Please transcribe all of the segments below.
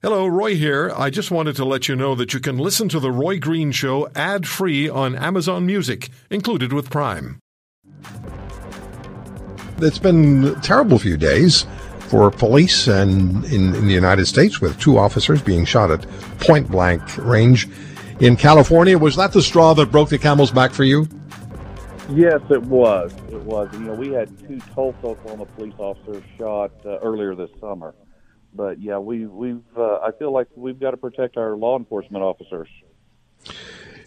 Hello, Roy here. I just wanted to let you know that you can listen to The Roy Green Show ad free on Amazon Music, included with Prime. It's been a terrible few days for police and in, in the United States with two officers being shot at point blank range in California. Was that the straw that broke the camel's back for you? Yes, it was. It was. You know, we had two Tulsa, Oklahoma police officers shot uh, earlier this summer but yeah, we we've uh, I feel like we've got to protect our law enforcement officers.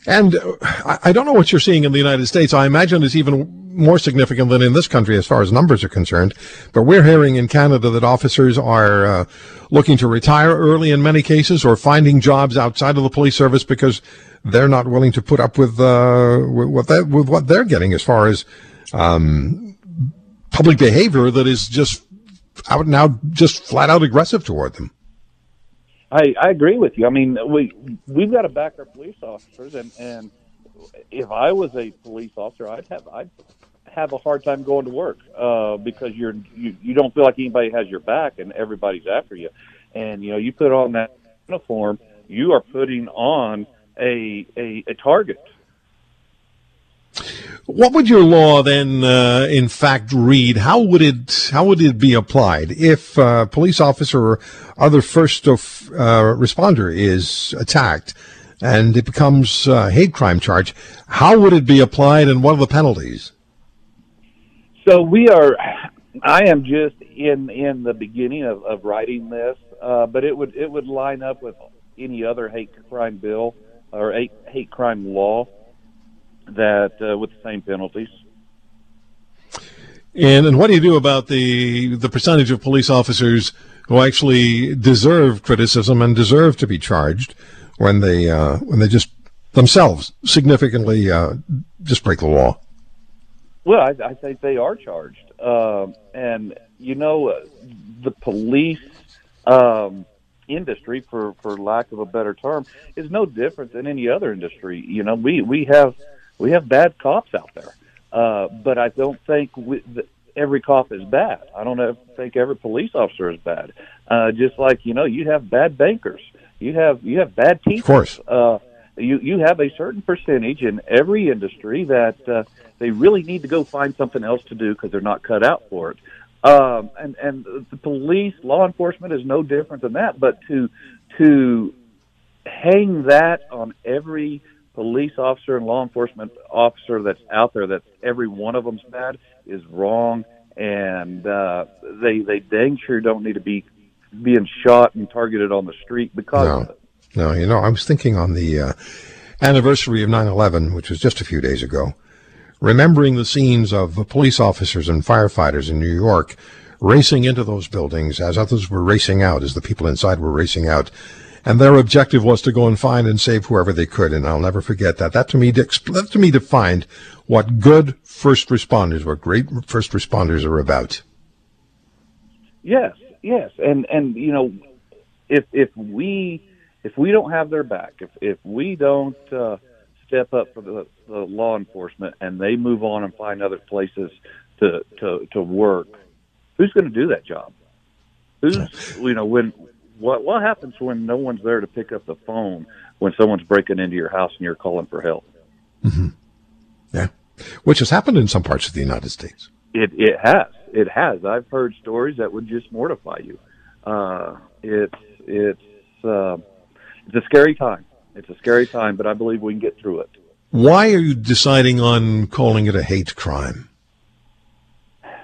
And uh, I don't know what you're seeing in the United States. I imagine it's even more significant than in this country as far as numbers are concerned. But we're hearing in Canada that officers are uh, looking to retire early in many cases or finding jobs outside of the police service because they're not willing to put up with, uh, with what with what they're getting as far as um, public behavior that is just out now just flat out aggressive toward them. I, I agree with you. I mean, we we've got to back our police officers, and and if I was a police officer, I'd have I'd have a hard time going to work uh, because you're you, you don't feel like anybody has your back and everybody's after you, and you know you put on that uniform, you are putting on a a, a target what would your law then, uh, in fact, read? How would it how would it be applied if a uh, police officer or other first of, uh, responder is attacked and it becomes a hate crime charge? How would it be applied, and what are the penalties? So we are. I am just in in the beginning of, of writing this, uh, but it would it would line up with any other hate crime bill or hate hate crime law that uh, with the same penalties. And and what do you do about the the percentage of police officers who actually deserve criticism and deserve to be charged when they uh, when they just themselves significantly uh, just break the law? Well, I, I think they are charged, um, and you know, uh, the police um, industry, for for lack of a better term, is no different than any other industry. You know, we we have we have bad cops out there, uh, but I don't think we, every cop is bad. I don't think every police officer is bad. Uh, just like you know, you have bad bankers, you have you have bad teachers. Of course. Uh, you you have a certain percentage in every industry that uh, they really need to go find something else to do because they're not cut out for it. Um, and and the police, law enforcement is no different than that. But to to hang that on every police officer and law enforcement officer that's out there that every one of them's bad is wrong, and uh, they they dang sure don't need to be being shot and targeted on the street because no. of it. No, you know, I was thinking on the uh, anniversary of 9/11, which was just a few days ago, remembering the scenes of police officers and firefighters in New York racing into those buildings as others were racing out, as the people inside were racing out and their objective was to go and find and save whoever they could. And I'll never forget that. That to me, that to me defined what good first responders, what great first responders are about. Yes, yes, and and you know, if if we if we don't have their back, if if we don't uh, step up for the, the law enforcement and they move on and find other places to to to work, who's going to do that job? Who's you know when what what happens when no one's there to pick up the phone when someone's breaking into your house and you're calling for help? Mm-hmm. Yeah, which has happened in some parts of the United States. It it has it has. I've heard stories that would just mortify you. Uh, it's it's uh, it's a scary time. It's a scary time, but I believe we can get through it. Why are you deciding on calling it a hate crime?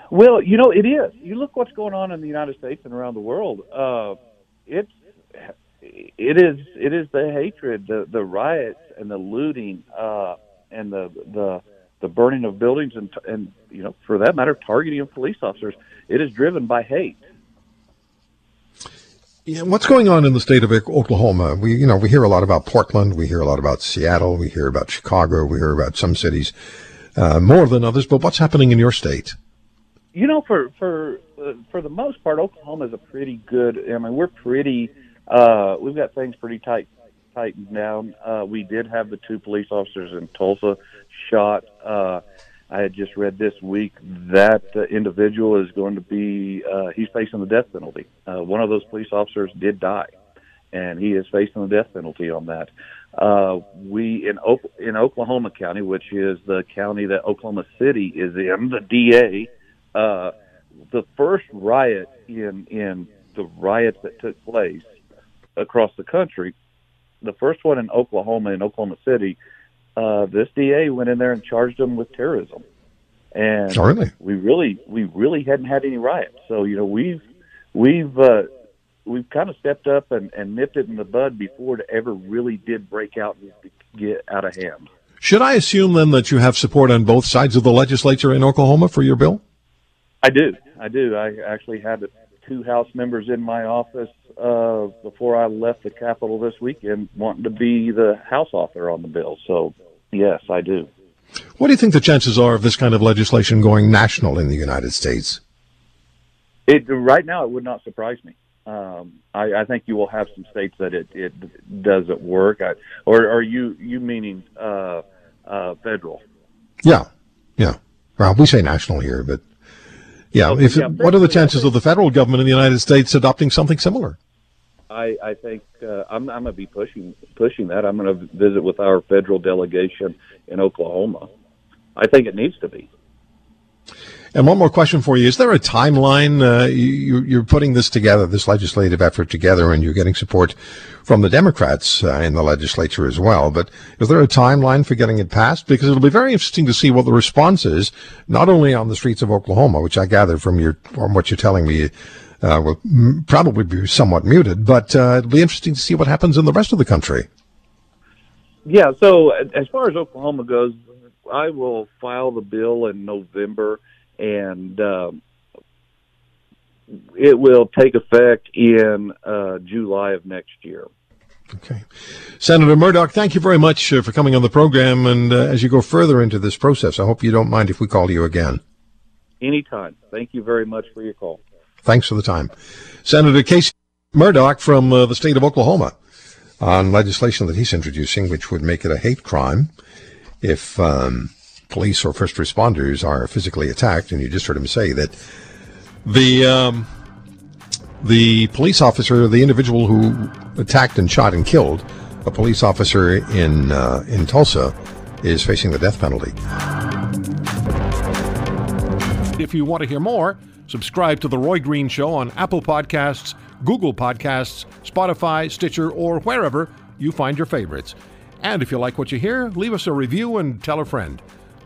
Well, you know, it is. You look what's going on in the United States and around the world. Uh, it's it is it is the hatred, the the riots and the looting, uh, and the the the burning of buildings and and you know for that matter targeting of police officers. It is driven by hate. Yeah, what's going on in the state of Oklahoma? We, you know, we hear a lot about Portland, we hear a lot about Seattle, we hear about Chicago, we hear about some cities uh, more than others. But what's happening in your state? You know, for for uh, for the most part, Oklahoma is a pretty good. I mean, we're pretty. Uh, we've got things pretty tight tightened down. Uh, we did have the two police officers in Tulsa shot. Uh, I had just read this week that uh, individual is going to be. Uh, he's facing the death penalty. Uh, one of those police officers did die, and he is facing the death penalty on that. Uh, we in o- in Oklahoma County, which is the county that Oklahoma City is in, the DA. Uh, the first riot in in the riots that took place across the country, the first one in Oklahoma in Oklahoma City, uh, this DA went in there and charged them with terrorism. And really? we really we really hadn't had any riots. So you know we've we've uh, we've kind of stepped up and, and nipped it in the bud before it ever really did break out and get out of hand. Should I assume then that you have support on both sides of the legislature in Oklahoma for your bill? I do. I do. I actually had two House members in my office uh, before I left the Capitol this weekend wanting to be the House author on the bill. So, yes, I do. What do you think the chances are of this kind of legislation going national in the United States? It right now it would not surprise me. Um, I, I think you will have some states that it, it doesn't work. I, or are you you meaning uh, uh, federal? Yeah, yeah. Well, we say national here, but yeah. If yeah, what are the chances of the federal government in the United States adopting something similar? I, I think uh, I'm, I'm going to be pushing pushing that. I'm going to visit with our federal delegation in Oklahoma. I think it needs to be. And one more question for you: Is there a timeline? Uh, you, you're putting this together, this legislative effort together, and you're getting support from the Democrats uh, in the legislature as well. But is there a timeline for getting it passed? Because it'll be very interesting to see what the response is, not only on the streets of Oklahoma, which I gather from your from what you're telling me. Uh, will m- probably be somewhat muted, but uh, it'll be interesting to see what happens in the rest of the country. Yeah. So as far as Oklahoma goes, I will file the bill in November and um, it will take effect in uh, July of next year. Okay. Senator Murdock, thank you very much uh, for coming on the program. And uh, as you go further into this process, I hope you don't mind if we call you again. Anytime. Thank you very much for your call. Thanks for the time. Senator Casey Murdock from uh, the state of Oklahoma on legislation that he's introducing, which would make it a hate crime if um, police or first responders are physically attacked. And you just heard him say that the um, the police officer, the individual who attacked and shot and killed a police officer in uh, in Tulsa, is facing the death penalty. If you want to hear more, subscribe to The Roy Green Show on Apple Podcasts, Google Podcasts, Spotify, Stitcher, or wherever you find your favorites. And if you like what you hear, leave us a review and tell a friend.